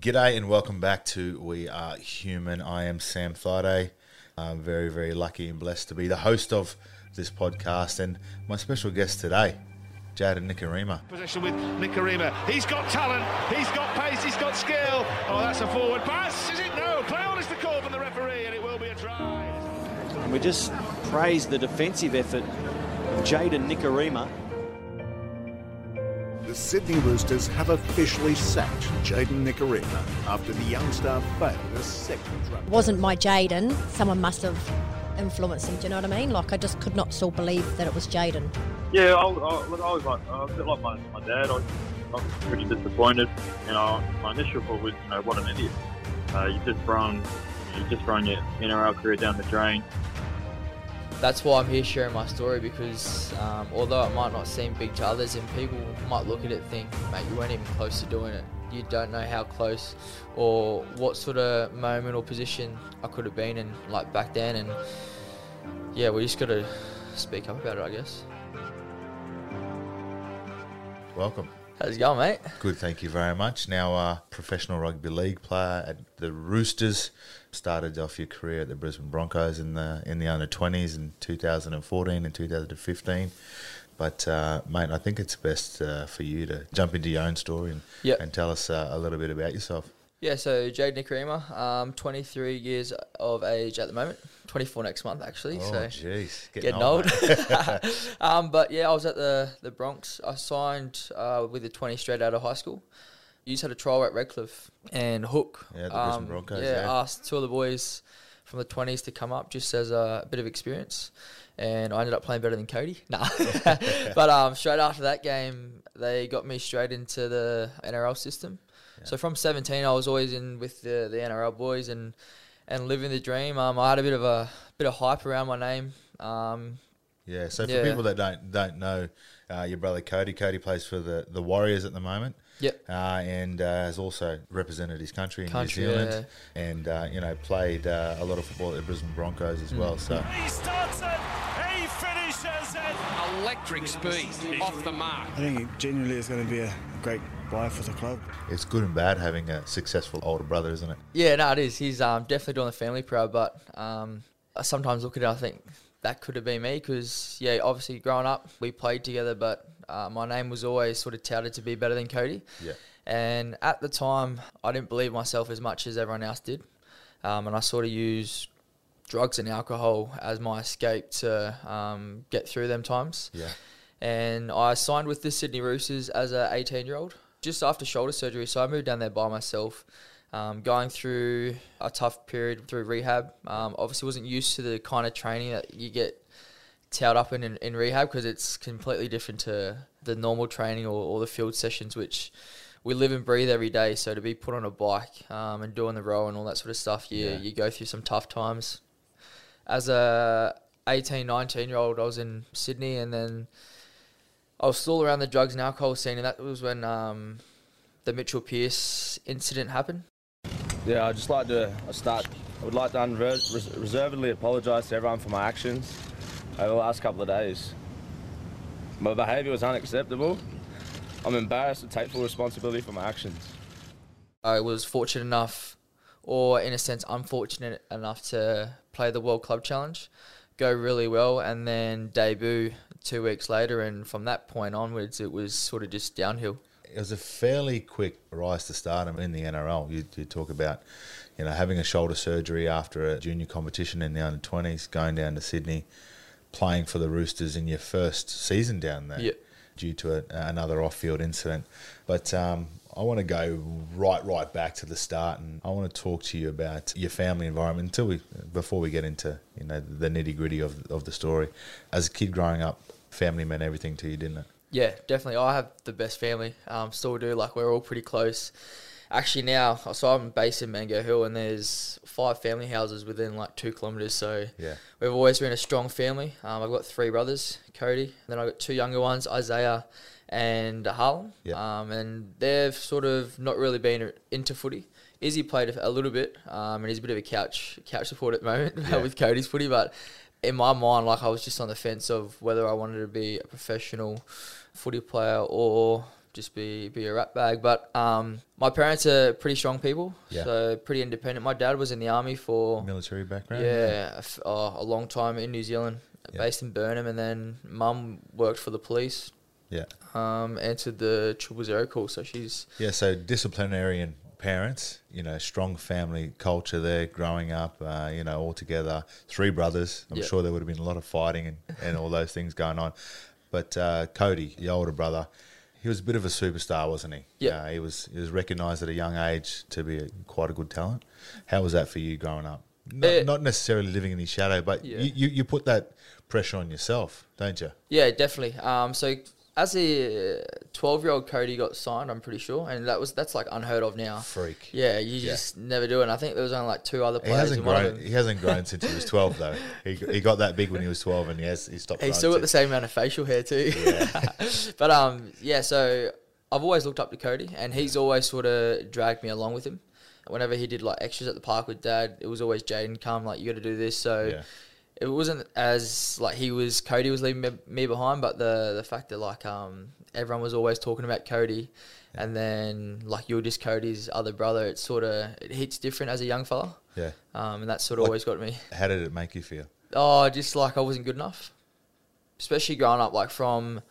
G'day and welcome back to We Are Human. I am Sam Thaiday. I'm very, very lucky and blessed to be the host of this podcast and my special guest today, Jayden Nikorima. Possession with Nikorima. He's got talent, he's got pace, he's got skill. Oh, that's a forward pass. Is it? No. Play on is the call from the referee, and it will be a try. And we just praise the defensive effort of Jayden Nikorima. The Sydney Roosters have officially sacked Jayden Nikorima after the young star failed a second drug. wasn't my Jayden, someone must have influenced him. Do you know what I mean? Like I just could not still believe that it was Jayden. Yeah, I, I, look, I was like, I was a bit like my, my dad. I, I was pretty disappointed. You know, my initial thought was, you know, what an idiot. Uh, you've just thrown, you know, you've just thrown your NRL career down the drain. That's why I'm here sharing my story because um, although it might not seem big to others and people might look at it and think, mate, you weren't even close to doing it. You don't know how close or what sort of moment or position I could have been in like back then and yeah, we just got to speak up about it, I guess. Welcome. How's it going, mate? Good, thank you very much. Now, uh, professional rugby league player at the Roosters. Started off your career at the Brisbane Broncos in the in the under twenties in 2014 and 2015. But uh, mate, I think it's best uh, for you to jump into your own story and Yep. and tell us uh, a little bit about yourself. Yeah, so Jade Nikorima, um, 23 years of age at the moment, 24 next month actually. Oh, so jeez, getting old. mate. um, but yeah, I was at the the Bronx. I signed uh, with the 20 straight out of high school. You just had a trial at Redcliffe and Hook. Yeah, the Brisbane Broncos, Yeah, yeah. asked two of the boys from the 20s to come up just as a bit of experience. And I ended up playing better than Cody. Nah. but um, straight after that game, they got me straight into the NRL system. So from 17, I was always in with the, the NRL boys and and living the dream. Um, I had a bit of a bit of hype around my name. Um, Yeah, so for Yeah. people that don't don't know, uh, your brother Cody, Cody plays for the, the Warriors at the moment. Yep. Uh, and uh, has also represented his country in Country, New Zealand, and uh, you know played uh, a lot of football at the Brisbane Broncos as Mm. well. So He starts it, he finishes it. electric speed off the mark. I think he genuinely is going to be a great buy for the club. it's good and bad having a successful older brother, isn't it? Yeah, no, it is. He's um, definitely doing the family proud, but um, I sometimes look at it, I think that could have been me because, yeah, obviously growing up, we played together, but uh, my name was always sort of touted to be better than Cody. Yeah. And at the time, I didn't believe myself as much as everyone else did. Um, and I sort of used drugs and alcohol as my escape to um, get through them times Yeah. and I signed with the Sydney Roosters as a 18 year old just after shoulder surgery. So I moved down there by myself, um, going through a tough period through rehab. Um, obviously, wasn't used to the kind of training that you get towed up in in, in rehab because it's completely different to the normal training or, or the field sessions, which we live and breathe every day. So to be put on a bike um, and doing the row and all that sort of stuff, you Yeah. you go through some tough times. As a 18, 19 year old, I was in Sydney and then I was still around the drugs and alcohol scene, and that was when um, the Mitchell Pearce incident happened. Yeah, I'd just like to start. I would like to res- apologise to everyone for my actions over the last couple of days. My behaviour was unacceptable. I'm embarrassed to take full responsibility for my actions. I was fortunate enough, or in a sense, unfortunate enough to play the World Club Challenge, go really well, and then debut two weeks later. And from that point onwards, it was sort of just downhill. It was a fairly quick rise to stardom in the NRL. You, you talk about, you know, having a shoulder surgery after a junior competition in the under twenties, going down to Sydney, playing for the Roosters in your first season down there, due to a, another off-field incident. But um, I want to go right, right back to the start, and I want to talk to you about your family environment until we, before we get into, you know, the nitty gritty of of the story. As a kid growing up, family meant everything to you, didn't it? Yeah, definitely. I have the best family. Um, still do. Like we're all pretty close. Actually, now so I'm based in Mango Hill, and there's five family houses within like two kilometers. So Yeah. we've always been a strong family. Um, I've got three brothers, Cody. And then I've got two younger ones, Isaiah and Harlem. Yeah. Um, and they've sort of not really been into footy. Izzy played a, a little bit, um, and he's a bit of a couch couch support at the moment Yeah. with Cody's footy. But in my mind, like I was just on the fence of whether I wanted to be a professional footy player or just be be a rat bag. But um, my parents are pretty strong people, Yeah. so pretty independent. My dad was in the army for Military background. yeah, a, f- oh, a long time in New Zealand, Yeah. based in Burnham, and then mum worked for the police. Yeah. Um, answered the triple zero call, so she's Yeah, so disciplinarian parents, you know, strong family culture there, growing up, uh, you know, all together, three brothers. I'm Yeah. sure there would have been a lot of fighting and, and all those things going on. But uh, Cody, the older brother, he was a bit of a superstar, wasn't he? Yeah. Uh, he was he was recognised at a young age to be a, quite a good talent. How was that for you growing up? Not, Eh. not necessarily living in his shadow, but Yeah. you, you, you put that pressure on yourself, don't you? Yeah, definitely. Um, so as a twelve-year-old, Cody got signed. I'm pretty sure, and that was that's like unheard of now. Freak. Yeah, you Yeah. just never do it. And I think there was only like two other He players. hasn't in one of grown. He hasn't grown since he was twelve, though. He, he got that big when he was twelve, and he has he stopped. He's still got the same amount of facial hair too. Yeah. but um, yeah. So I've always looked up to Cody, and he's always sort of dragged me along with him. Whenever he did like extras at the park with Dad, it was always Jayden come like you got to do this. So Yeah. It wasn't as like he was Cody was leaving me, me behind, but the the fact that like um everyone was always talking about Cody, and then like you're just Cody's other brother, it sort of it hits different as a young fella. Yeah. Um, and that sort of Like- always got me. How did it make you feel? Oh, just like I wasn't good enough. Especially growing up, like from,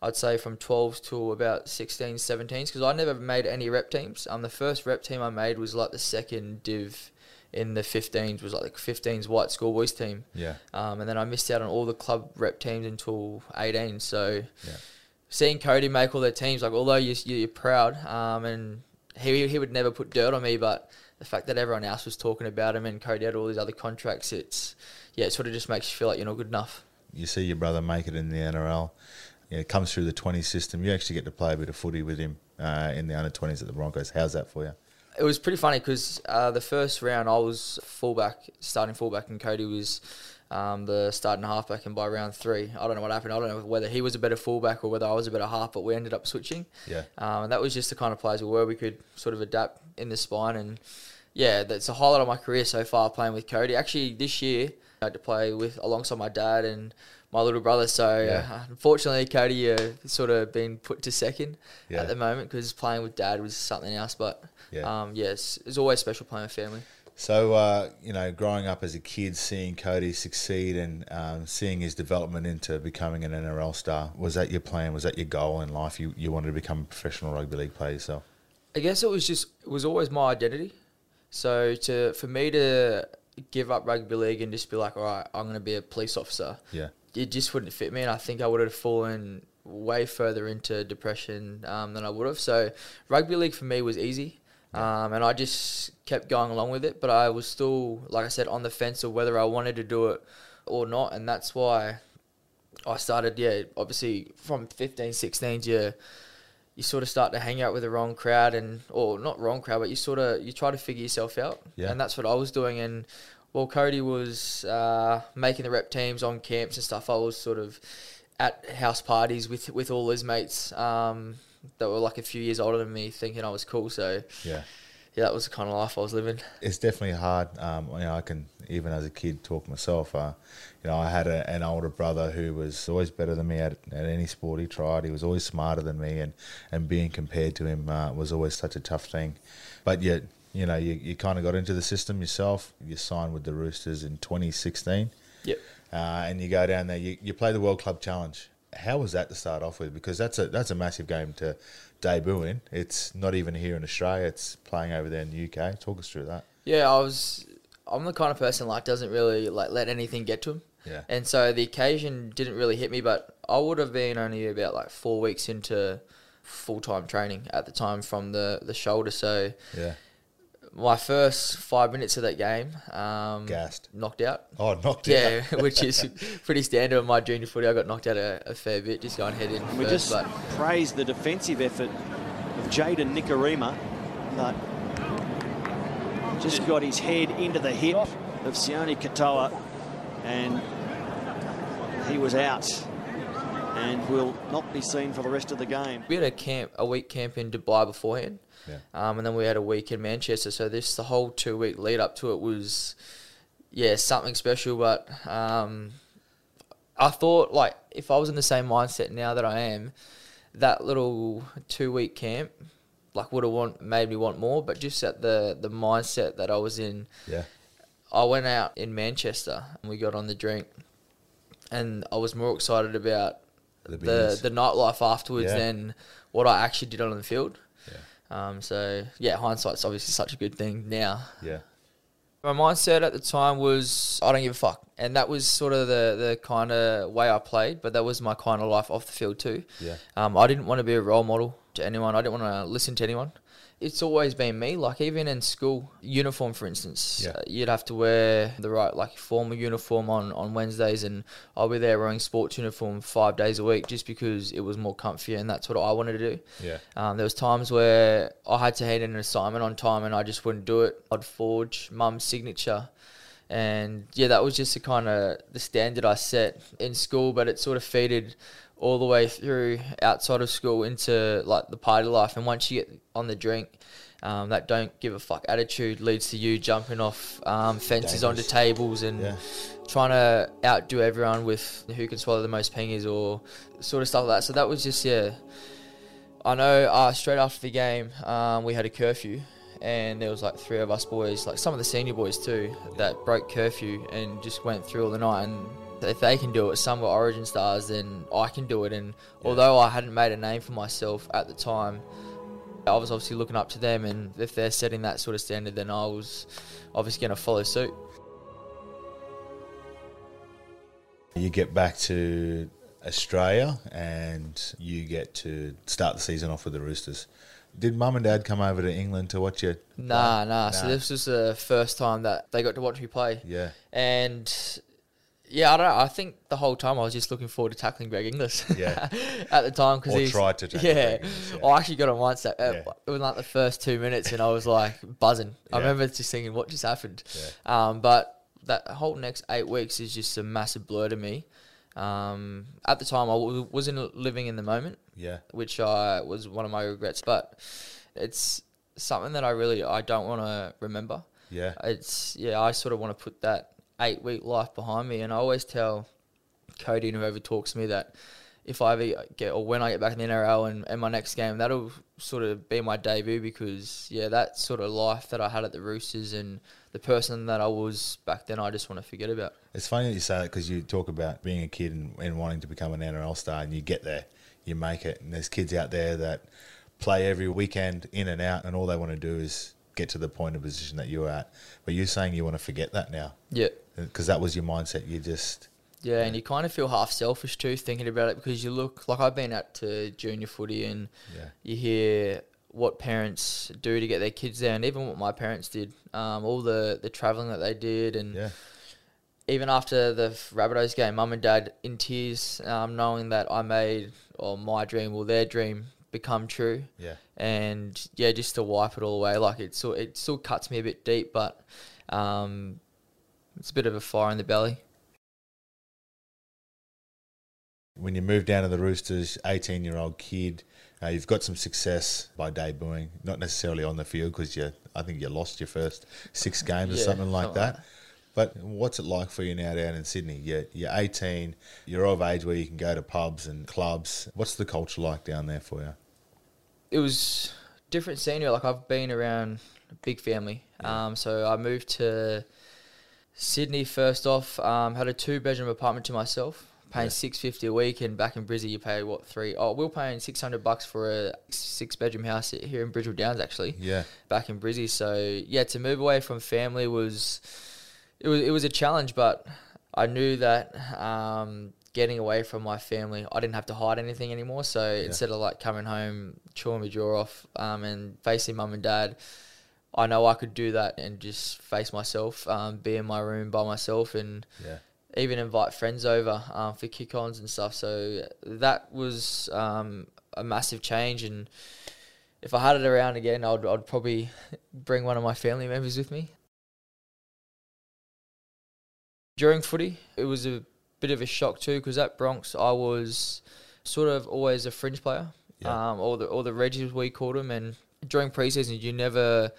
I'd say from 12s to about 16s, 17s, because I never made any rep teams. Um, the first rep team I made was like the second div in the 15s, was like the 15s white schoolboys team. Yeah. Um, and then I missed out on all the club rep teams until 18. So Yeah. seeing Cody make all their teams, like although you, you're proud, um, and he, he would never put dirt on me, but the fact that everyone else was talking about him and Cody had all these other contracts, it's yeah, it sort of just makes you feel like you're not good enough. You see your brother make it in the NRL. Yeah, it comes through the 20 system. You actually get to play a bit of footy with him uh, in the under 20s at the Broncos. How's that for you? It was pretty funny because uh, the first round I was fullback, starting fullback, and Cody was um, the starting halfback. And by round three, I don't know what happened. I don't know whether he was a better fullback or whether I was a better half, but we ended up switching. Yeah. Um, and that was just the kind of players we were. We could sort of adapt in the spine. And yeah, that's a highlight of my career so far playing with Cody. Actually, this year, I had to play with alongside my dad and my little brother. So Yeah. uh, unfortunately, Cody uh, sort of been put to second Yeah. at the moment because playing with dad was something else. But Yeah. um, yes, it's always special playing with family. So, uh, you know, growing up as a kid, seeing Cody succeed and um, seeing his development into becoming an NRL star, was that your plan? Was that your goal in life? You, you wanted to become a professional rugby league player yourself? I guess it was just it was always my identity. So to for me to give up rugby league and just be like, all right, I'm going to be a police officer. Yeah. It just wouldn't fit me, and I think I would have fallen way further into depression um, than I would have. So rugby league for me was easy. Um, and I just kept going along with it, but I was still, like I said, on the fence of whether I wanted to do it or not, and that's why I started. Yeah, obviously from 15, 16, yeah, you sort of start to hang out with the wrong crowd and or not wrong crowd but you sort of you try to figure yourself out Yeah. and that's what i was doing and while cody was uh, making the rep teams on camps and stuff i was sort of at house parties with with all his mates um, that were like a few years older than me thinking i was cool so Yeah. yeah that was the kind of life i was living It's definitely hard. Um, you know, I can even as a kid talk myself. Uh, you know, I had a, an older brother who was always better than me at, at any sport he tried. He was always smarter than me, and, and being compared to him uh, was always such a tough thing. But yet, you know, you, you kind of got into the system yourself. You signed with the Roosters in 2016. Yep. Uh, and you go down there. You, you play the World Club Challenge. How was that to start off with? Because that's a that's a massive game to debut in. It's not even here in Australia. It's playing over there in the UK. Talk us through that. Yeah, I was. I'm the kind of person like doesn't really like let anything get to him. Yeah. And so the occasion didn't really hit me, but I would have been only about like four weeks into full time training at the time from the the shoulder. So Yeah. My first five minutes of that game, um, Gassed. knocked out. Oh, knocked yeah, out. Yeah, which is pretty standard in my junior footy. I got knocked out a, a fair bit, just going head in. We first, just but praised the defensive effort of Jayden Nikorima, but just got his head into the hip of Sione Katoa, and he was out and will not be seen for the rest of the game. we had a camp, a week camp in Dubai beforehand, Yeah. um, and then we had a week in Manchester. So this the whole two week lead up to it was, yeah, something special. But um, I thought like if I was in the same mindset now that I am, that little two week camp, like would have want made me want more. But just at the the mindset that I was in, Yeah. I went out in Manchester and we got on the drink, and I was more excited about The the the, nightlife afterwards Yeah. than what I actually did on the field. Um, so yeah, hindsight's obviously such a good thing now. Yeah. My mindset at the time was I don't give a fuck, and that was sort of the the kind of way I played. But that was my kind of life off the field too. Yeah. Um, I didn't want to be a role model to anyone. I didn't want to listen to anyone. It's always been me. Like even in school, uniform, for instance, Yeah. uh, you'd have to wear the right like formal uniform on on Wednesdays, and I'll be there wearing sports uniform five days a week just because it was more comfy, and that's what I wanted to do. Yeah. Um, there was times where I had to hand in an assignment on time, and I just wouldn't do it. I'd forge mum's signature, and yeah, that was just the kind of the standard I set in school. But it sort of faded all the way through outside of school into like the party life. And once you get on the drink, um, that don't give a fuck attitude leads to you jumping off um, fences onto tables and Yeah. trying to outdo everyone with who can swallow the most pengies or sort of stuff like that. So that was just yeah. I know uh, straight after the game, um, we had a curfew, and there was like three of us boys, like some of the senior boys too, that broke curfew and just went through all the night. And if they can do it, some were Origin stars, then I can do it. And although I hadn't made a name for myself at the time, I was obviously looking up to them. And if they're setting that sort of standard, then I was obviously going to follow suit. You get back to Australia and you get to start the season off with the Roosters. Did mum and dad come over to England to watch you? Nah, play? nah. So this was the first time that they got to watch me play. Yeah. And yeah, I don't know. I think the whole time I was just looking forward to tackling Greg Inglis. Yeah. At the time, because he's tried to tackle Yeah. Yeah. I actually got on once. That, uh, Yeah. It was like the first two minutes, and I was like buzzing. I remember just thinking, "What just happened?" Um, but that whole next eight weeks is just a massive blur to me. Um, at the time, I w- wasn't living in the moment Yeah. which I was one of my regrets. But it's something that I really I don't want to remember. Yeah. It's yeah, I sort of want to put that eight week life behind me, and I always tell Cody and whoever talks to me that if I ever get or when I get back in the NRL and, and my next game, that'll sort of be my debut because yeah, that sort of life that I had at the Roosters and the person that I was back then, I just want to forget about. It's funny that you say that because you talk about being a kid and, and wanting to become an NRL star, and you get there, you make it, and there's kids out there that play every weekend in and out, and all they want to do is get to the point of position that you're at. But you're saying you want to forget that now, Yeah. Because that was your mindset. You just Yeah, and you kind of feel half selfish too thinking about it because you look like I've been out to junior footy and Yeah. you hear what parents do to get their kids there, and even what my parents did, um, all the the traveling that they did, and Yeah. even after the Rabbitohs game, mum and dad in tears, um, knowing that I made or my dream or their dream become true. Yeah. and yeah, just to wipe it all away, like it still it still cuts me a bit deep, but um, it's a bit of a fire in the belly. when you move down to the Roosters, 18 year old kid, uh, you've got some success by debuting, not necessarily on the field because you, I think you lost your first six games or something like something like that. But what's it like for you now down in Sydney? You're, you're 18, you're of age where you can go to pubs and clubs. What's the culture like down there for you? it was different senior. Like I've been around a big family. Um, so I moved to Sydney first off. Um, had a two bedroom apartment to myself, paying Yeah. six fifty a week. And back in Brizzy, you pay what three? Oh, we we're paying six hundred bucks for a six bedroom house here in Bridgeman Downs, actually. Yeah. Back in Brizzy, so yeah, to move away from family was it was it was a challenge, but I knew that um, getting away from my family, I didn't have to hide anything anymore. So instead of like coming home, chewing my jaw off, um, and facing mum and dad, I know I could do that and just face myself, um, be in my room by myself, and Yeah. even invite friends over um, for kick-ons and stuff. So that was um, a massive change, and if I had it around again, I'd, I'd probably bring one of my family members with me. During footy, it was a bit of a shock too because at Bronx I was sort of always a fringe player, Yeah. um, or the or the Reggies we called them, and during preseason you never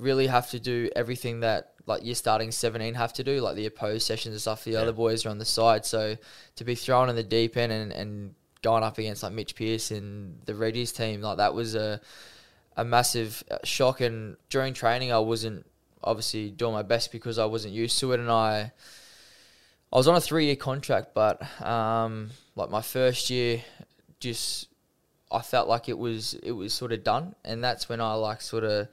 really have to do everything that like your starting 17 have to do, like the opposed sessions and stuff. The other boys are on the side, so to be thrown in the deep end and, and going up against like Mitch Pearce and the Reggies team, like that was a a massive uh, shock. And during training, I wasn't obviously doing my best because I wasn't used to it, and I I was on a three year contract, but um, like my first year, just I felt like it was it was sort of done, and that's when I like sort of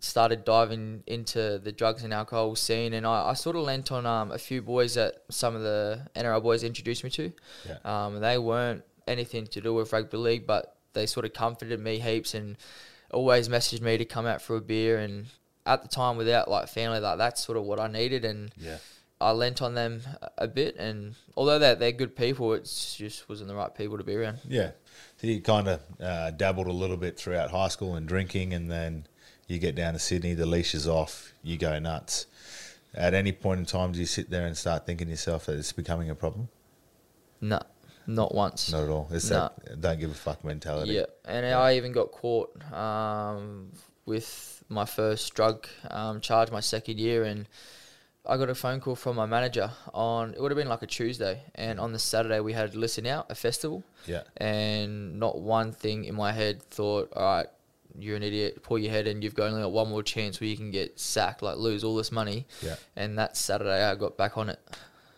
started diving into the drugs and alcohol scene, and I, I sort of lent on um, a few boys that some of the NRL boys introduced me to. Yeah. Um, they weren't anything to do with rugby league, but they sort of comforted me heaps and always messaged me to come out for a beer. And at the time, without like family, like that's sort of what I needed, and Yeah. I lent on them a- bit. And although they're they're good people, it just wasn't the right people to be around. Yeah. So you kind of uh, dabbled a little bit throughout high school and drinking, and then you get down to Sydney, the leash is off, you go nuts. At any point in time, do you sit there and start thinking to yourself that it's becoming a problem? No, not once. Not at all. It's No. that don't give a fuck mentality. Yeah, and I even got caught um, with my first drug um, charge my second year, and I got a phone call from my manager on it would have been like a Tuesday, and on the Saturday we had listen out a festival, Yeah. and not one thing in my head thought, all right. You're an idiot. Pull your head, and you've got only got one more chance where you can get sacked, like lose all this money. Yeah. And that Saturday, I got back on it.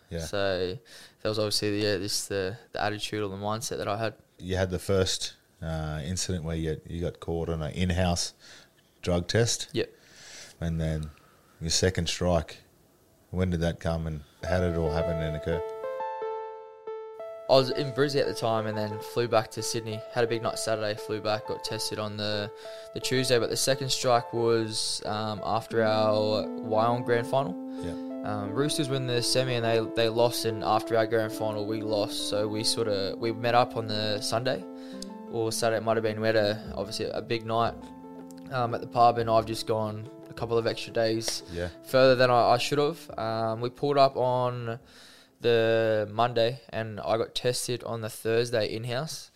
Yeah. So that was obviously the yeah, this the the attitude or the mindset that I had. You had the first uh, incident where you you got caught on an in-house drug test. Yep. And then your second strike. When did that come, and how did it all happen and occur? I was in Brisbane at the time and then flew back to Sydney. Had a big night Saturday, flew back, got tested on the, the Tuesday. But the second strike was um, after our Wyong grand final. Yeah. Um, Roosters win the semi and they, they lost, and after our grand final, we lost. So we sort of we met up on the Sunday or Saturday. It might have been we had a obviously a big night um, at the pub, and I've just gone a couple of extra days Yeah. further than I, I should have. Um, we pulled up on the Monday, and I got tested on the Thursday in house.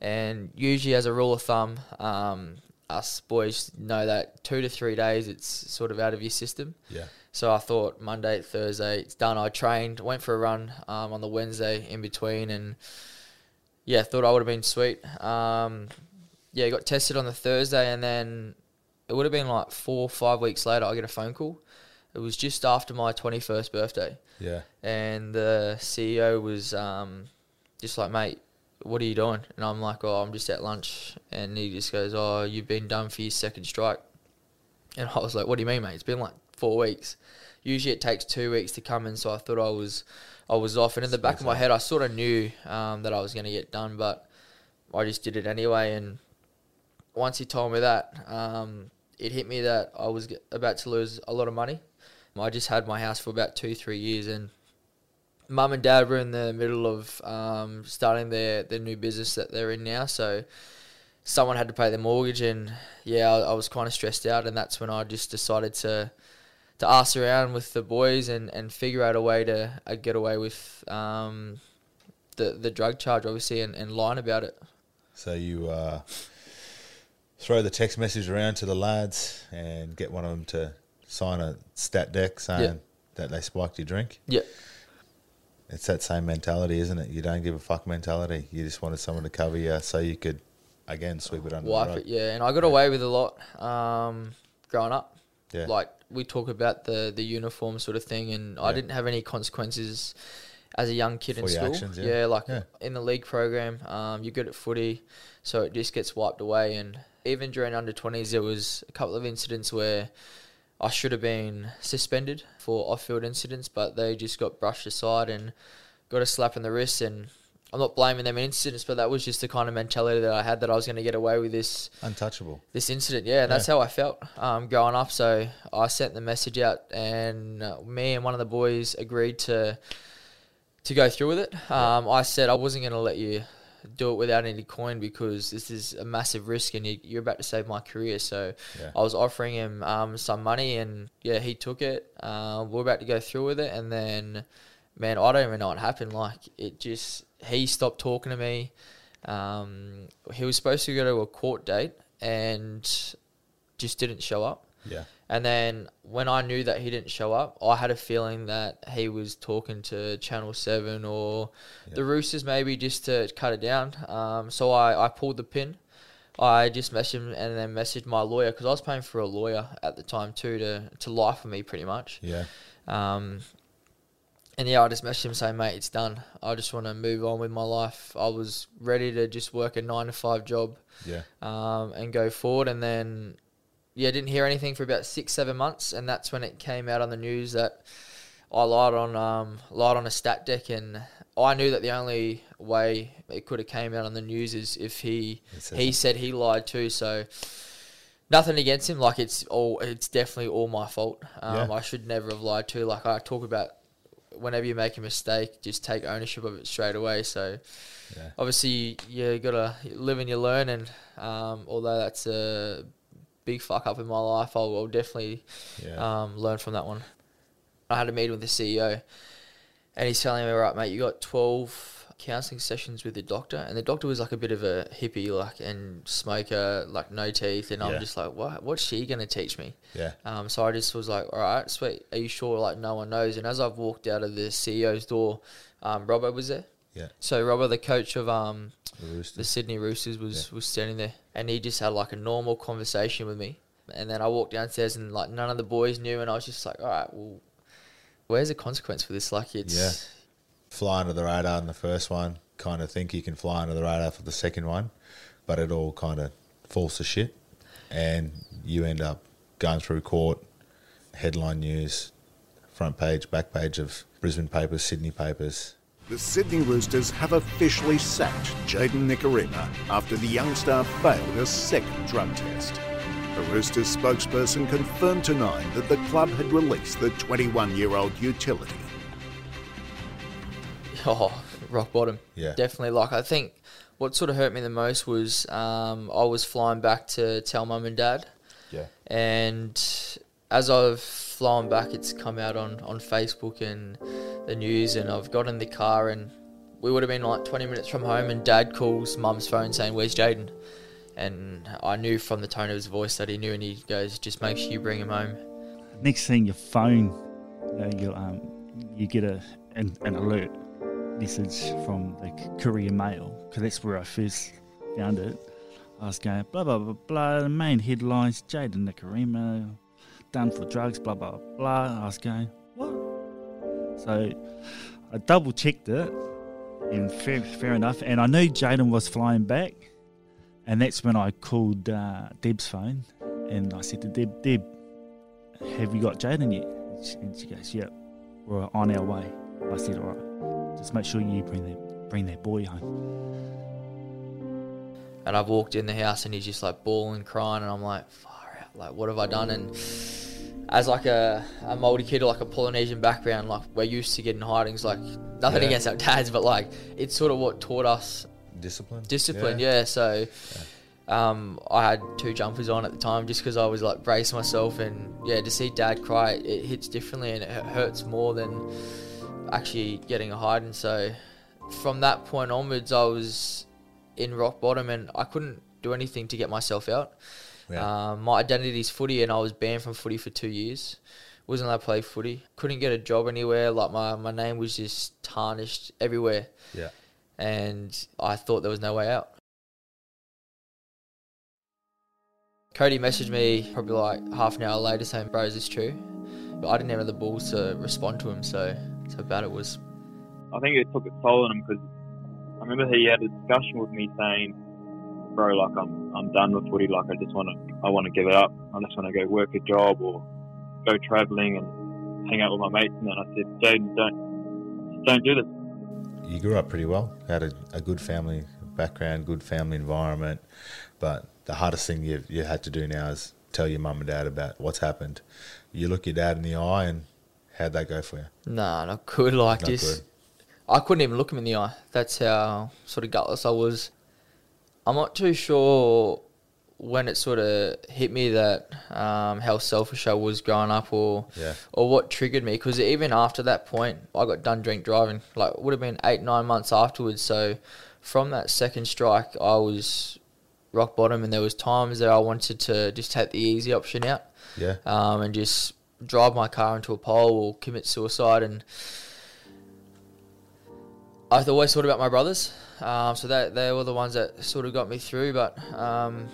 And usually, as a rule of thumb, um, us boys know that two to three days it's sort of out of your system. Yeah. So I thought Monday, Thursday, it's done. I trained, went for a run um, on the Wednesday in between, and yeah, thought I would have been sweet. Um, yeah, got tested on the Thursday, and then it would have been like four, five weeks later. I get a phone call. It was just after my twenty first birthday, Yeah. and the CEO was um, just like, "Mate, what are you doing?" And I'm like, "Oh, I'm just at lunch," and he just goes, "Oh, you've been done for your second strike." And I was like, "What do you mean, mate? It's been like four weeks. Usually it takes two weeks to come in." So I thought I was, I was off. And in the back of my head, I sort of knew um, that I was going to get done, but I just did it anyway. And once he told me that, um, it hit me that I was about to lose a lot of money. I just had my house for about two, three years, and mum and dad were in the middle of um, starting their, their new business that they're in now. So someone had to pay the mortgage, and yeah, I, I was kind of stressed out, and that's when I just decided to to ask around with the boys and, and figure out a way to uh, get away with um, the the drug charge, obviously, and, and lying about it. So you uh, throw the text message around to the lads and get one of them to sign a stat dec saying Yeah. that they spiked your drink. Yeah. It's that same mentality, isn't it? You don't give a fuck mentality. You just wanted someone to cover you so you could, again, sweep it under wipe the rug. it, yeah. And I got away with a lot um, growing up. Yeah. Like we talk about the the uniform sort of thing, and I didn't have any consequences as a young kid in For your school. actions, yeah. like Yeah. in the league program, um, you're good at footy, so it just gets wiped away. And even during under twenties, there was a couple of incidents where. I should have been suspended for off-field incidents, but they just got brushed aside and got a slap in the wrist. And I'm not blaming them in incidents, but that was just the kind of mentality that I had that I was going to get away with this Untouchable. this incident. Yeah, and that's Yeah. how I felt um, growing up. So I sent the message out, and uh, me and one of the boys agreed to to go through with it. Um, I said I wasn't going to let you do it without any coin because this is a massive risk, and you, you're about to save my career. So Yeah. I was offering him um, some money, and yeah, he took it. Uh, we're about to go through with it, and then man, I don't even know what happened. Like it just he stopped talking to me. Um, he was supposed to go to a court date and just didn't show up. Yeah. And then when I knew that he didn't show up, I had a feeling that he was talking to Channel 7 or the Roosters maybe just to cut it down. Um, so I, I pulled the pin. I just messaged him and then messaged my lawyer because I was paying for a lawyer at the time too to, to lie for me pretty much. Yeah. Um, and yeah, I just messaged him saying, mate, it's done. I just want to move on with my life. I was ready to just work a nine to five job Yeah. um, and go forward. And then, yeah, didn't hear anything for about six, seven months, and that's when it came out on the news that I lied on um, lied on a stat dec, and I knew that the only way it could have came out on the news is if he says he said he lied too. So nothing against him. Like it's all it's definitely all my fault. Um, Yeah. I should never have lied too. Like I talk about. Whenever you make a mistake, just take ownership of it straight away. So, Yeah. obviously, you gotta live and you learn. And um, although that's a big fuck up in my life, I'll, I'll definitely Yeah. um, learn from that one. I had a meeting with the CEO, and he's telling me, "Right, mate, you got twelve counselling sessions with the doctor, and the doctor was like a bit of a hippie, like and smoker, like no teeth, and Yeah. I'm just like, what? What's she gonna teach me? Yeah. Um, so I just was like, all right, sweet. Are you sure? Like no one knows. And as I've walked out of the CEO's door, um, Robbo was there. Yeah. So Robbo, the coach of um, The the Sydney Roosters, was was standing there, and he just had like a normal conversation with me. And then I walked downstairs, and like none of the boys knew, and I was just like, all right, well, where's the consequence for this? Like it's Yeah. Fly under the radar in the first one. Kind of think you can fly under the radar for the second one, but it all kind of falls to shit, and you end up going through court, headline news, front page, back page of Brisbane papers, Sydney papers. The Sydney Roosters have officially sacked Jayden Nikorima after the young star failed a second drug test. A Roosters spokesperson confirmed to Nine that the club had released the 21 year old utility. Oh, rock bottom. Yeah. Definitely. Like, I think what sort of hurt me the most was um, I was flying back to tell mum and dad. Yeah. And as I've flown back, it's come out on, on Facebook and the news, and I've got in the car, and we would have been like 20 minutes from home, and dad calls mum's phone saying, Where's Jayden? And I knew from the tone of his voice that he knew, and he goes, Just make sure you bring him home. Next thing, your phone, you, know, um, you get a an, an alert message from the courier mail because that's where I first found it. I was going blah blah blah blah. The main headlines: Jayden Nikorima done for drugs. Blah blah blah. I was going? So I double checked it, and fair, fair enough. And I knew Jayden was flying back, and that's when I called uh, Deb's phone, and I said to Deb, Deb, have you got Jayden yet? And she, and she goes, yep, we're on our way. I said, all right, just make sure you bring that bring that boy home. And I've walked in the house and he's just like bawling, crying, and I'm like, far out, like what have I done? And as like a, a Māori kid or like a Polynesian background, like we're used to getting hidings. Like nothing Yeah. against our dads, but like it's sort of what taught us Discipline. discipline. Yeah. So um, I had two jumpers on at the time just because I was like bracing myself, and yeah, to see dad cry, it hits differently and it hurts more than actually getting a hiding. So from that point onwards, I was in rock bottom, and I couldn't do anything to get myself out. Yeah. Um, my identity is footy, and I was banned from footy for two years. Wasn't allowed to play footy. Couldn't get a job anywhere. Like my, my name was just tarnished everywhere Yeah. and I thought there was no way out. Cody messaged me probably like half an hour later saying, "Bro, is this true?" But I didn't have the balls to respond to him, so that's how bad it was. I think it took its toll on him because I remember he had a discussion with me saying, "Bro, like I'm I'm done with footy. Like I just want to I want to give it up. I just want to go work a job or go travelling and hang out with my mates." And then I said, "Jayden, don't don't do this." You grew up pretty well. Had a, a good family background, good family environment, but the hardest thing you you had to do now is tell your mum and dad about what's happened. You look your dad in the eye, and how'd that go for you? Nah, not good. Like Not just, good. I couldn't even look him in the eye. That's how sort of gutless I was. I'm not too sure when it sort of hit me that um, how selfish I was growing up, or Yeah. or what triggered me. Because even after that point, I got done drink driving. Like it would have been eight nine months afterwards. So from that second strike, I was rock bottom, and there was times that I wanted to just take the easy option out, Yeah. um, and just drive my car into a pole or commit suicide. And I always thought about my brothers, um, so that they were the ones that sort of got me through. But um,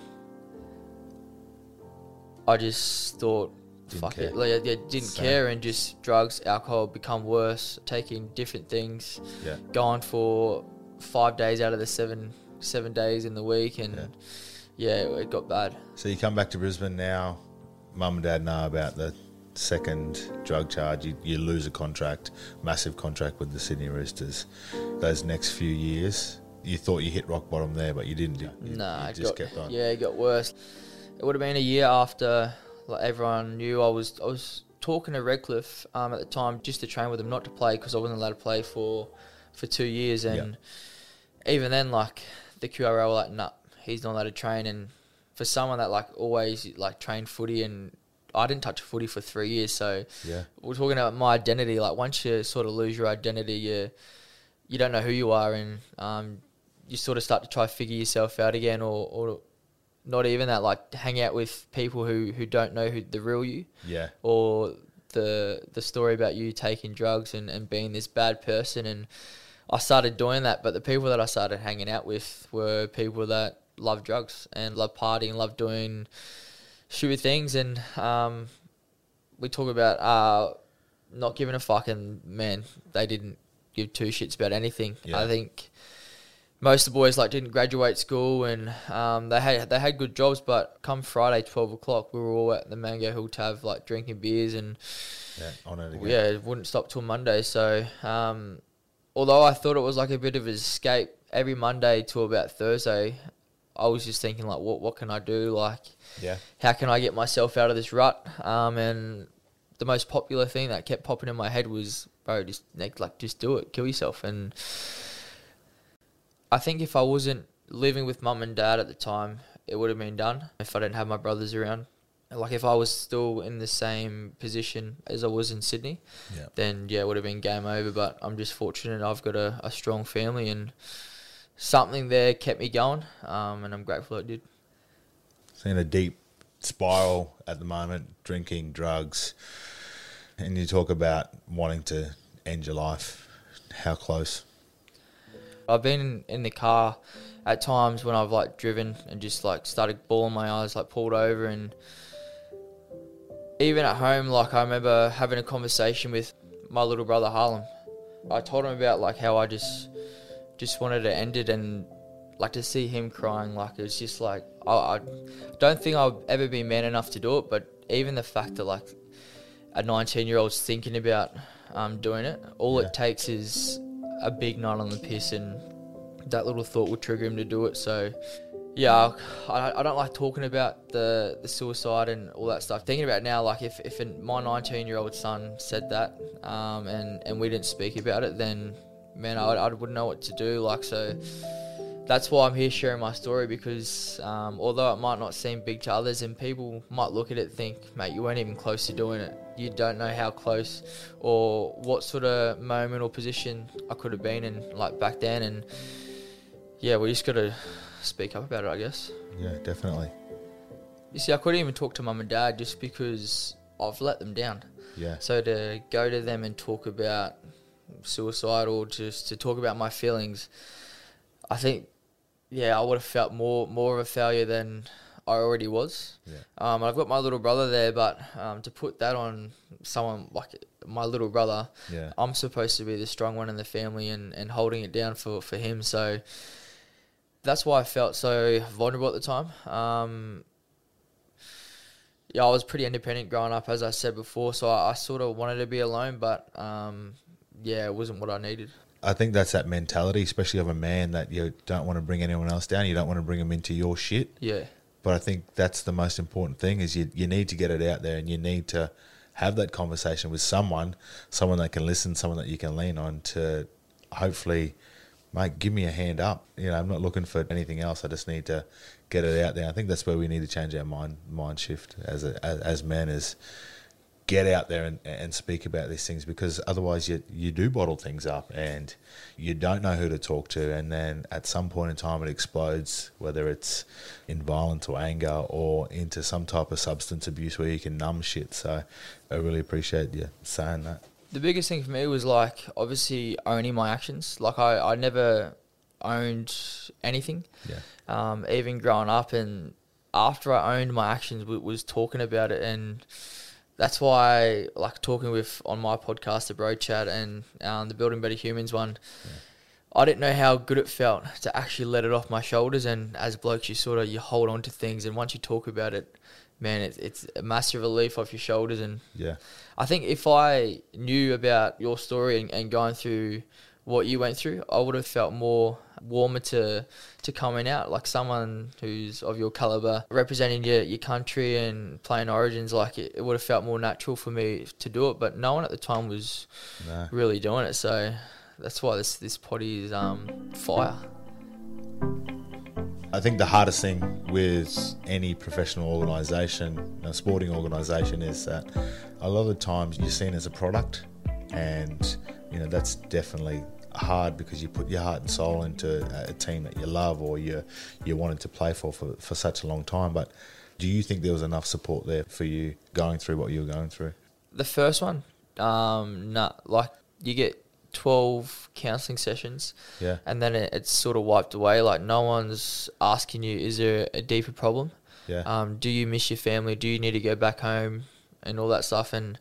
I just thought, Didn't fuck care. it, like, yeah, didn't Same. care, and just drugs, alcohol become worse, taking different things, Yeah. going for five days out of the seven seven days in the week, and yeah, it got bad. So you come back to Brisbane now. Mum and dad know about the second drug charge. You, you lose a contract, massive contract with the Sydney Roosters. Those next few years, you thought you hit rock bottom there, but you didn't. You, you- Nah, you just got, kept on. Yeah, it got worse. It would have been a year after like everyone knew I was I was talking to Redcliffe um, at the time just to train with him, not to play because I wasn't allowed to play for for two years, and even then, like the QRL were like, nah, he's not allowed to train, and for someone that like always like trained footy and I didn't touch footy for three years, so Yeah. we're talking about my identity. Like once you sort of lose your identity, you you don't know who you are, and um, you sort of start to try to figure yourself out again, or, or not even that. Like hang out with people who, who don't know who the real you, Yeah. or the the story about you taking drugs and, and being this bad person. And I started doing that, but the people that I started hanging out with were people that love drugs and love partying, love doing stupid things, and um, we talk about uh, not giving a fuck, and man, they didn't give two shits about anything. Yeah. I think most of the boys like didn't graduate school, and um, they had they had good jobs, but come Friday twelve o'clock, we were all at the Mango Hill Tav like drinking beers, and Yeah, on it again. yeah, it wouldn't stop till Monday. So um, although I thought it was like a bit of an escape, every Monday till about Thursday, I was just thinking like, what what can I do? Like, Yeah. how can I get myself out of this rut? Um, and the most popular thing that kept popping in my head was, bro, just like, just do it, kill yourself. And I think if I wasn't living with mum and dad at the time, it would have been done. If I didn't have my brothers around, like if I was still in the same position as I was in Sydney, Yeah. then yeah, it would have been game over. But I'm just fortunate I've got a, a strong family and something there kept me going, um, and I'm grateful it did. It's in a deep spiral at the moment, drinking, drugs. And you talk about wanting to end your life. How close? I've been in, in the car at times when I've like driven and just like started bawling my eyes, like pulled over, and even at home, like I remember having a conversation with my little brother Harlem. I told him about like how I just just wanted to end it and like to see him crying, like it was just like I, I don't think I'll ever be man enough to do it, but even the fact that like a 19 year old's thinking about um, doing it, all Yeah. it takes is a big night on the piss, and that little thought will trigger him to do it. So, yeah, I, I don't like talking about the, the suicide and all that stuff. Thinking about it now, like if, if my 19 year old son said that um, and, and we didn't speak about it, then man, I, I wouldn't know what to do. Like, so that's why I'm here sharing my story because um, although it might not seem big to others and people might look at it and think, mate, you weren't even close to doing it. You don't know how close or what sort of moment or position I could have been in like back then. And yeah, we just got to speak up about it, I guess. Yeah, definitely. You see, I couldn't even talk to mum and dad just because I've let them down. Yeah. So to go to them and talk about suicide or just to talk about my feelings, I think, yeah, I would have felt more more of a failure than I already was. Yeah. Um, I've got my little brother there, but um, to put that on someone like my little brother, Yeah. I'm supposed to be the strong one in the family and, and holding it down for, for him. So that's why I felt so vulnerable at the time. Um, yeah, I was pretty independent growing up, as I said before. So I, I sort of wanted to be alone, but um, yeah, it wasn't what I needed. I think that's that mentality, especially of a man, that you don't want to bring anyone else down. You don't want to bring them into your shit. Yeah. But I think that's the most important thing is you, you need to get it out there and you need to have that conversation with someone, someone that can listen, someone that you can lean on to hopefully, mate, give me a hand up. You know, I'm not looking for anything else. I just need to get it out there. I think that's where we need to change our mind mind shift as a, as, as men is get out there and, and speak about these things because otherwise you you do bottle things up and you don't know who to talk to. And then at some point in time it explodes whether it's in violence or anger or into some type of substance abuse where you can numb shit. So I really appreciate you saying that. The biggest thing for me was like obviously owning my actions. Like I, I never owned anything. Yeah. Um, even growing up and after I owned my actions was talking about it and that's why like talking with on my podcast the bro chat and um, the building better humans one yeah. i didn't know how good it felt to actually let it off my shoulders. And as blokes you sort of you hold on to things. And once you talk about it man it's, it's a massive relief off your shoulders. And yeah. I think if i knew about your story and, and going through what you went through i would have felt more warmer to to coming out. Like someone who's of your caliber representing your, your country and playing origins like it, it would have felt more natural for me to do it but no one at the time was no. really doing it. So that's why this this potty is um fire. I think the hardest thing with any professional organisation, a sporting organisation, is that a lot of the times you're seen as a product, and you know that's definitely hard because you put your heart and soul into a team that you love or you you wanted to play for, for for such a long time. But do you think there was enough support there for you going through what you were going through? The first one, um, nah, like you get 12 counselling sessions yeah. and then it, it's sort of wiped away. Like no one's asking you is there a deeper problem? Yeah. Um, do you miss your family? Do you need to go back home and all that stuff? And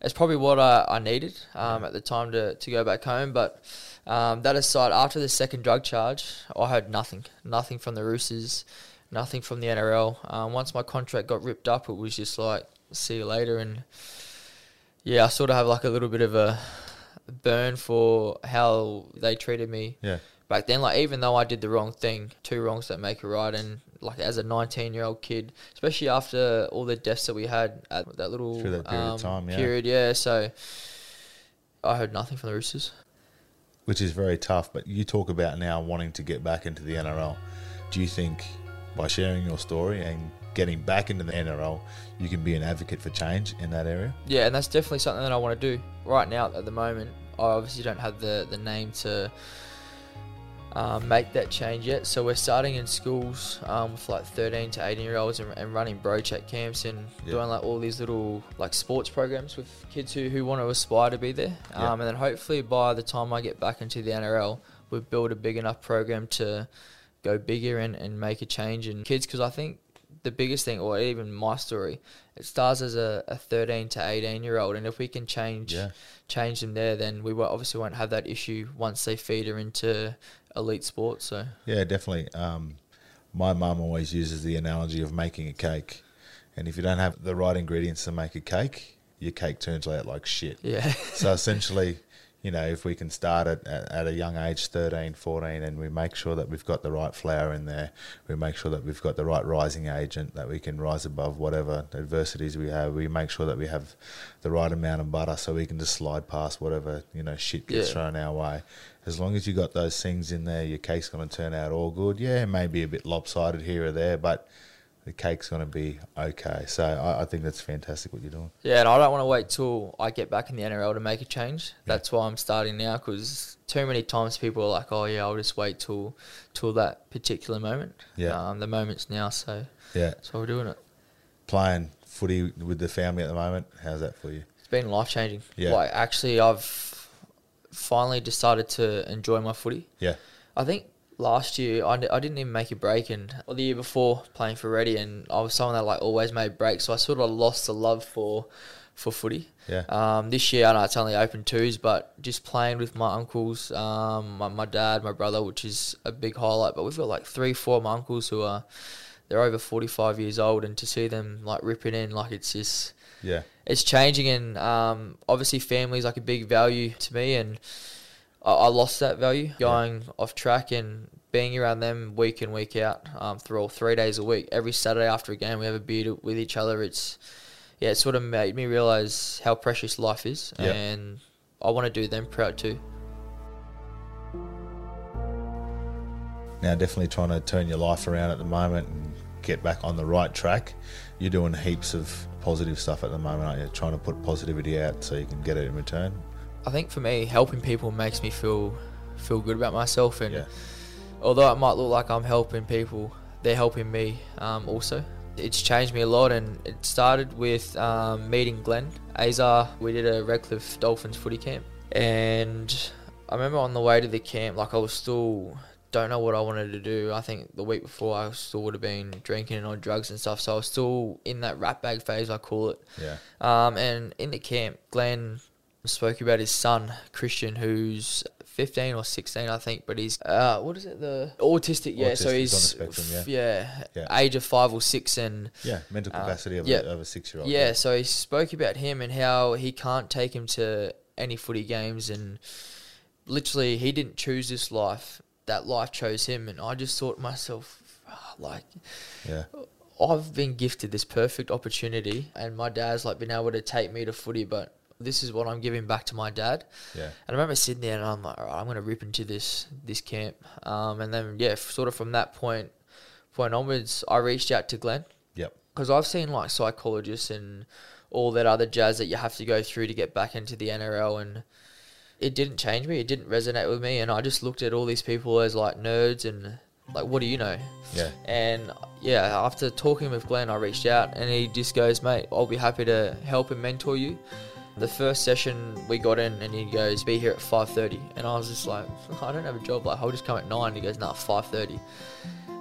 it's probably what I, I needed um, at the time to, to go back home but um, that aside after the second drug charge I heard nothing nothing from the Roosters nothing from the NRL um, once my contract got ripped up it was just like see you later and yeah I sort of have like a little bit of a burn for how they treated me yeah. back then. Like even though I did the wrong thing, two wrongs don't make a right, and like as a 19 year old kid, especially after all the deaths that we had at that little that period um, of time, yeah. period, yeah. So I heard nothing from the Roosters, which is very tough. But you talk about now wanting to get back into the NRL. Do you think by sharing your story and getting back into the NRL, you can be an advocate for change in that area? Yeah, and that's definitely something that I want to do. Right now, at the moment, I obviously don't have the, the name to um, make that change yet. So we're starting in schools um, with like 13 to 18 year olds and, and running bro chat camps and Yeah. doing like all these little like sports programs with kids who, who want to aspire to be there. Um, and then hopefully by the time I get back into the NRL, we've built a big enough program to go bigger and, and make a change in kids because I think the biggest thing, or even my story, it starts as a, a 13 to 18 year old, and if we can change Yeah. change them there, then we obviously won't have that issue once they feed her into elite sports. So Yeah, definitely. Um, my mum always uses the analogy of making a cake, and if you don't have the right ingredients to make a cake, your cake turns out like shit. yeah, So essentially, you know, if we can start at, at a young age, 13, 14, and we make sure that we've got the right flour in there, we make sure that we've got the right rising agent, that we can rise above whatever adversities we have, we make sure that we have the right amount of butter so we can just slide past whatever, you know, shit gets Yeah. thrown our way. As long as you got those things in there, your cake's going to turn out all good. Yeah, maybe a bit lopsided here or there, but the cake's going to be okay. So I, I think that's fantastic what you're doing. yeah, and I don't want to wait till I get back in the NRL to make a change. That's why I'm starting now because too many times people are like, "Oh yeah, I'll just wait till till that particular moment." Yeah. um, the moment's now, so Yeah. so we're doing it. Playing footy with the family at the moment, how's that for you? It's been life changing. Yeah. Like actually, I've finally decided to enjoy my footy. Yeah. I think last year I, I didn't even make a break, and or the year before playing for Ready, and I was someone that like always made breaks, so I sort of lost the love for for footy. Yeah. Um, this year I know it's only open twos, but just playing with my uncles, um, my, my dad, my brother, which is a big highlight. But we've got like three, four of my uncles who are they're over forty five years old, and to see them like ripping in, like it's just Yeah. it's changing and um, obviously family is like a big value to me and I, I lost that value going off track and being around them week in week out um, through all three days a week every Saturday after a game we have a beer with each other it's yeah it sort of made me realize how precious life is Yeah. and I want to do them proud too Now, definitely trying to turn your life around at the moment and get back on the right track. You're doing heaps of positive stuff at the moment, aren't you? Trying to put positivity out so you can get it in return. I think for me, helping people makes me feel feel good about myself, and Yeah. although it might look like I'm helping people, they're helping me um, also. It's changed me a lot, and it started with um, meeting Glenn Azar. We did a Redcliffe Dolphins footy camp, and I remember on the way to the camp, like I was still don't know what I wanted to do. I think the week before I still would have been drinking and on drugs and stuff, so I was still in that rat bag phase, I call it. Yeah. Um, and in the camp, Glenn spoke about his son Christian, who's 15 or 16, I think, but he's uh, what is it? The autistic, yeah. so he's on the spectrum, f- yeah. yeah, Yeah. age of five or six, and Yeah, mental uh, capacity of, yeah. a, of a six-year-old. Yeah, so he spoke about him and how he can't take him to any footy games, and literally he didn't choose this life. That life chose him, and I just thought to myself, "Ah, like, Yeah. I've been gifted this perfect opportunity, and my dad's like been able to take me to footy, but this is what I'm giving back to my dad. Yeah. And I remember sitting there, and I'm like, all right, I'm gonna rip into this this camp. Um, and then yeah, sort of from that point point onwards, I reached out to Glenn Yep. because I've seen like psychologists and all that other jazz that you have to go through to get back into the NRL, and it didn't change me. It didn't resonate with me, and I just looked at all these people as like nerds and like, what do you know? Yeah. And yeah, after talking with Glenn, I reached out and he just goes, mate, I'll be happy to help and mentor you. The first session we got in and he goes, be here at 5.30. And I was just like, I don't have a job. Like, I'll just come at 9. He goes, nah, 5.30.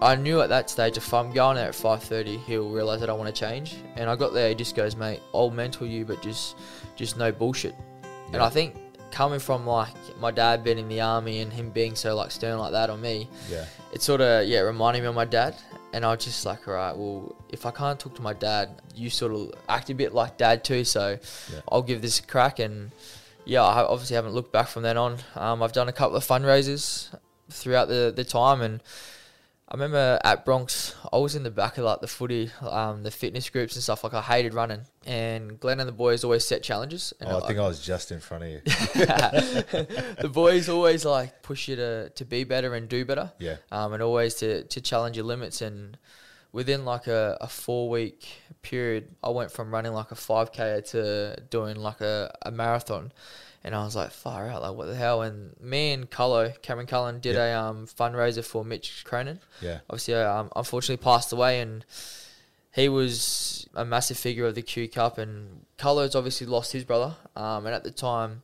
I knew at that stage if I'm going there at 5.30, he'll realise that I want to change. And I got there, he just goes, mate, I'll mentor you, but just, just no bullshit. And I think coming from like my dad being in the army and him being so like stern like that on me, Yeah. it sort of yeah reminded me of my dad and i was just like all right well if i can't talk to my dad you sort of act a bit like dad too so Yeah. i'll give this a crack and yeah i obviously haven't looked back from then on um, i've done a couple of fundraisers throughout the, the time and I remember at Bronx, I was in the back of like the footy, um, the fitness groups and stuff. Like I hated running, and Glenn and the boys always set challenges. And Oh, I like- think I was just in front of you. the boys always like push you to, to be better and do better. Yeah. Um, and always to, to challenge your limits. And within like a, a four week period, I went from running like a 5K to doing like a, a marathon. And I was like, far out, like what the hell? And me and Cullo, Cameron Cullen, did Yeah. a um, fundraiser for Mitch Cronin. Yeah. Obviously, I um, unfortunately passed away, and he was a massive figure of the Q Cup. And Cullo's obviously lost his brother. Um, and at the time,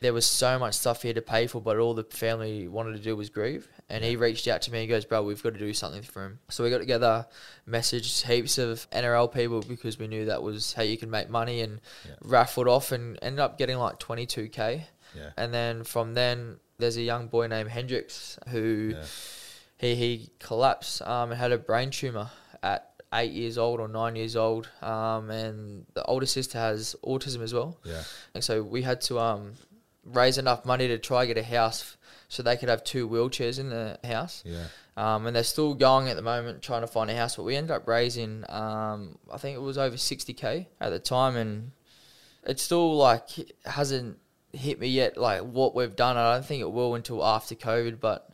there was so much stuff he had to pay for, but all the family wanted to do was grieve. And he reached out to me and goes, Bro, we've got to do something for him. So we got together, messaged heaps of NRL people because we knew that was how you can make money and raffled off and ended up getting like 22K. Yeah. And then from then, there's a young boy named Hendrix who he, he collapsed um, and had a brain tumor at eight years old or nine years old. Um, and the older sister has autism as well. Yeah. And so we had to um, raise enough money to try get a house so they could have two wheelchairs in the house. Yeah. Um, and they're still going at the moment trying to find a house, but we ended up raising, um, I think it was over 60k at the time, and it still like hasn't hit me yet. Like what we've done, I don't think it will until after COVID. But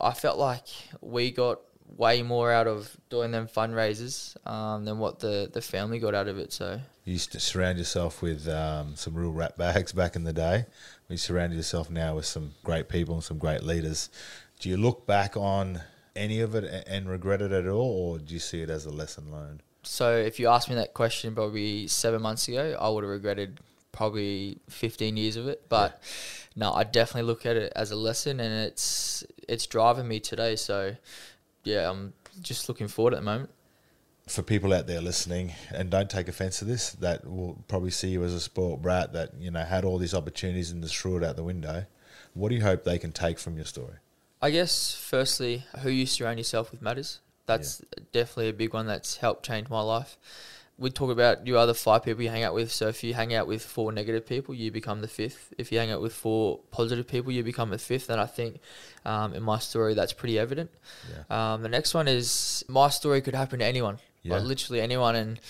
I felt like we got way more out of doing them fundraisers um, than what the the family got out of it. So You used to surround yourself with um, some real rat bags back in the day. You surround yourself now with some great people and some great leaders. Do you look back on any of it and regret it at all, or do you see it as a lesson learned? So if you asked me that question probably seven months ago, I would have regretted probably 15 years of it. But no, I definitely look at it as a lesson, and it's it's driving me today. So yeah, I'm just looking forward at the moment. For people out there listening, and don't take offence to this, that will probably see you as a sport brat that you know had all these opportunities and just threw it out the window. What do you hope they can take from your story? I guess firstly, who you surround yourself with matters. That's definitely a big one that's helped change my life. We talk about you are the five people you hang out with. So if you hang out with four negative people, you become the fifth. If you hang out with four positive people, you become the fifth. And I think um, in my story, that's pretty evident. Um, the next one is my story could happen to anyone, Yeah. like literally anyone, and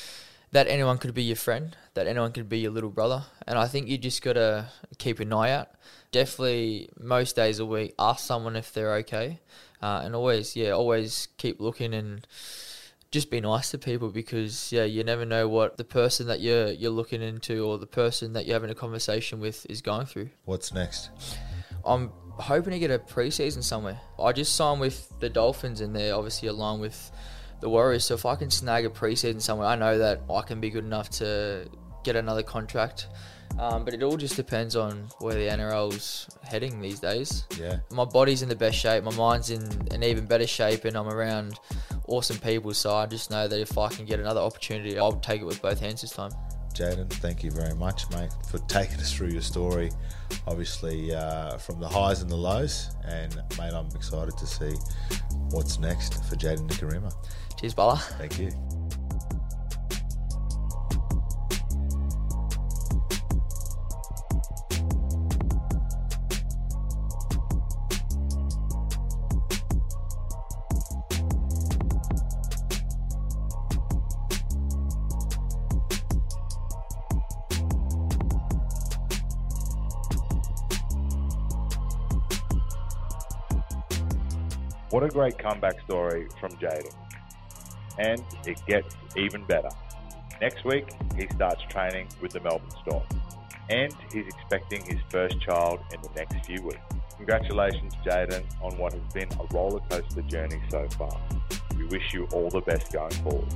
that anyone could be your friend, that anyone could be your little brother. And I think you just gotta keep an eye out. Definitely, most days a week, ask someone if they're okay, uh, and always, yeah, always keep looking and just be nice to people because yeah, you never know what the person that you're you're looking into or the person that you're having a conversation with is going through. What's next? I'm hoping to get a preseason somewhere. I just signed with the Dolphins and they're obviously aligned with the Warriors. So if I can snag a preseason somewhere, I know that I can be good enough to get another contract. Um, but it all just depends on where the NRL's heading these days. Yeah. My body's in the best shape. My mind's in an even better shape, and I'm around awesome people. So I just know that if I can get another opportunity, I'll take it with both hands this time. Jayden, thank you very much, mate, for taking us through your story. Obviously, uh, from the highs and the lows, and mate, I'm excited to see what's next for Jayden Nikorima. Cheers, Bala. Thank you. Great comeback story from Jayden. And it gets even better. Next week, he starts training with the Melbourne Storm. And he's expecting his first child in the next few weeks. Congratulations, Jayden, on what has been a roller coaster journey so far. We wish you all the best going forward.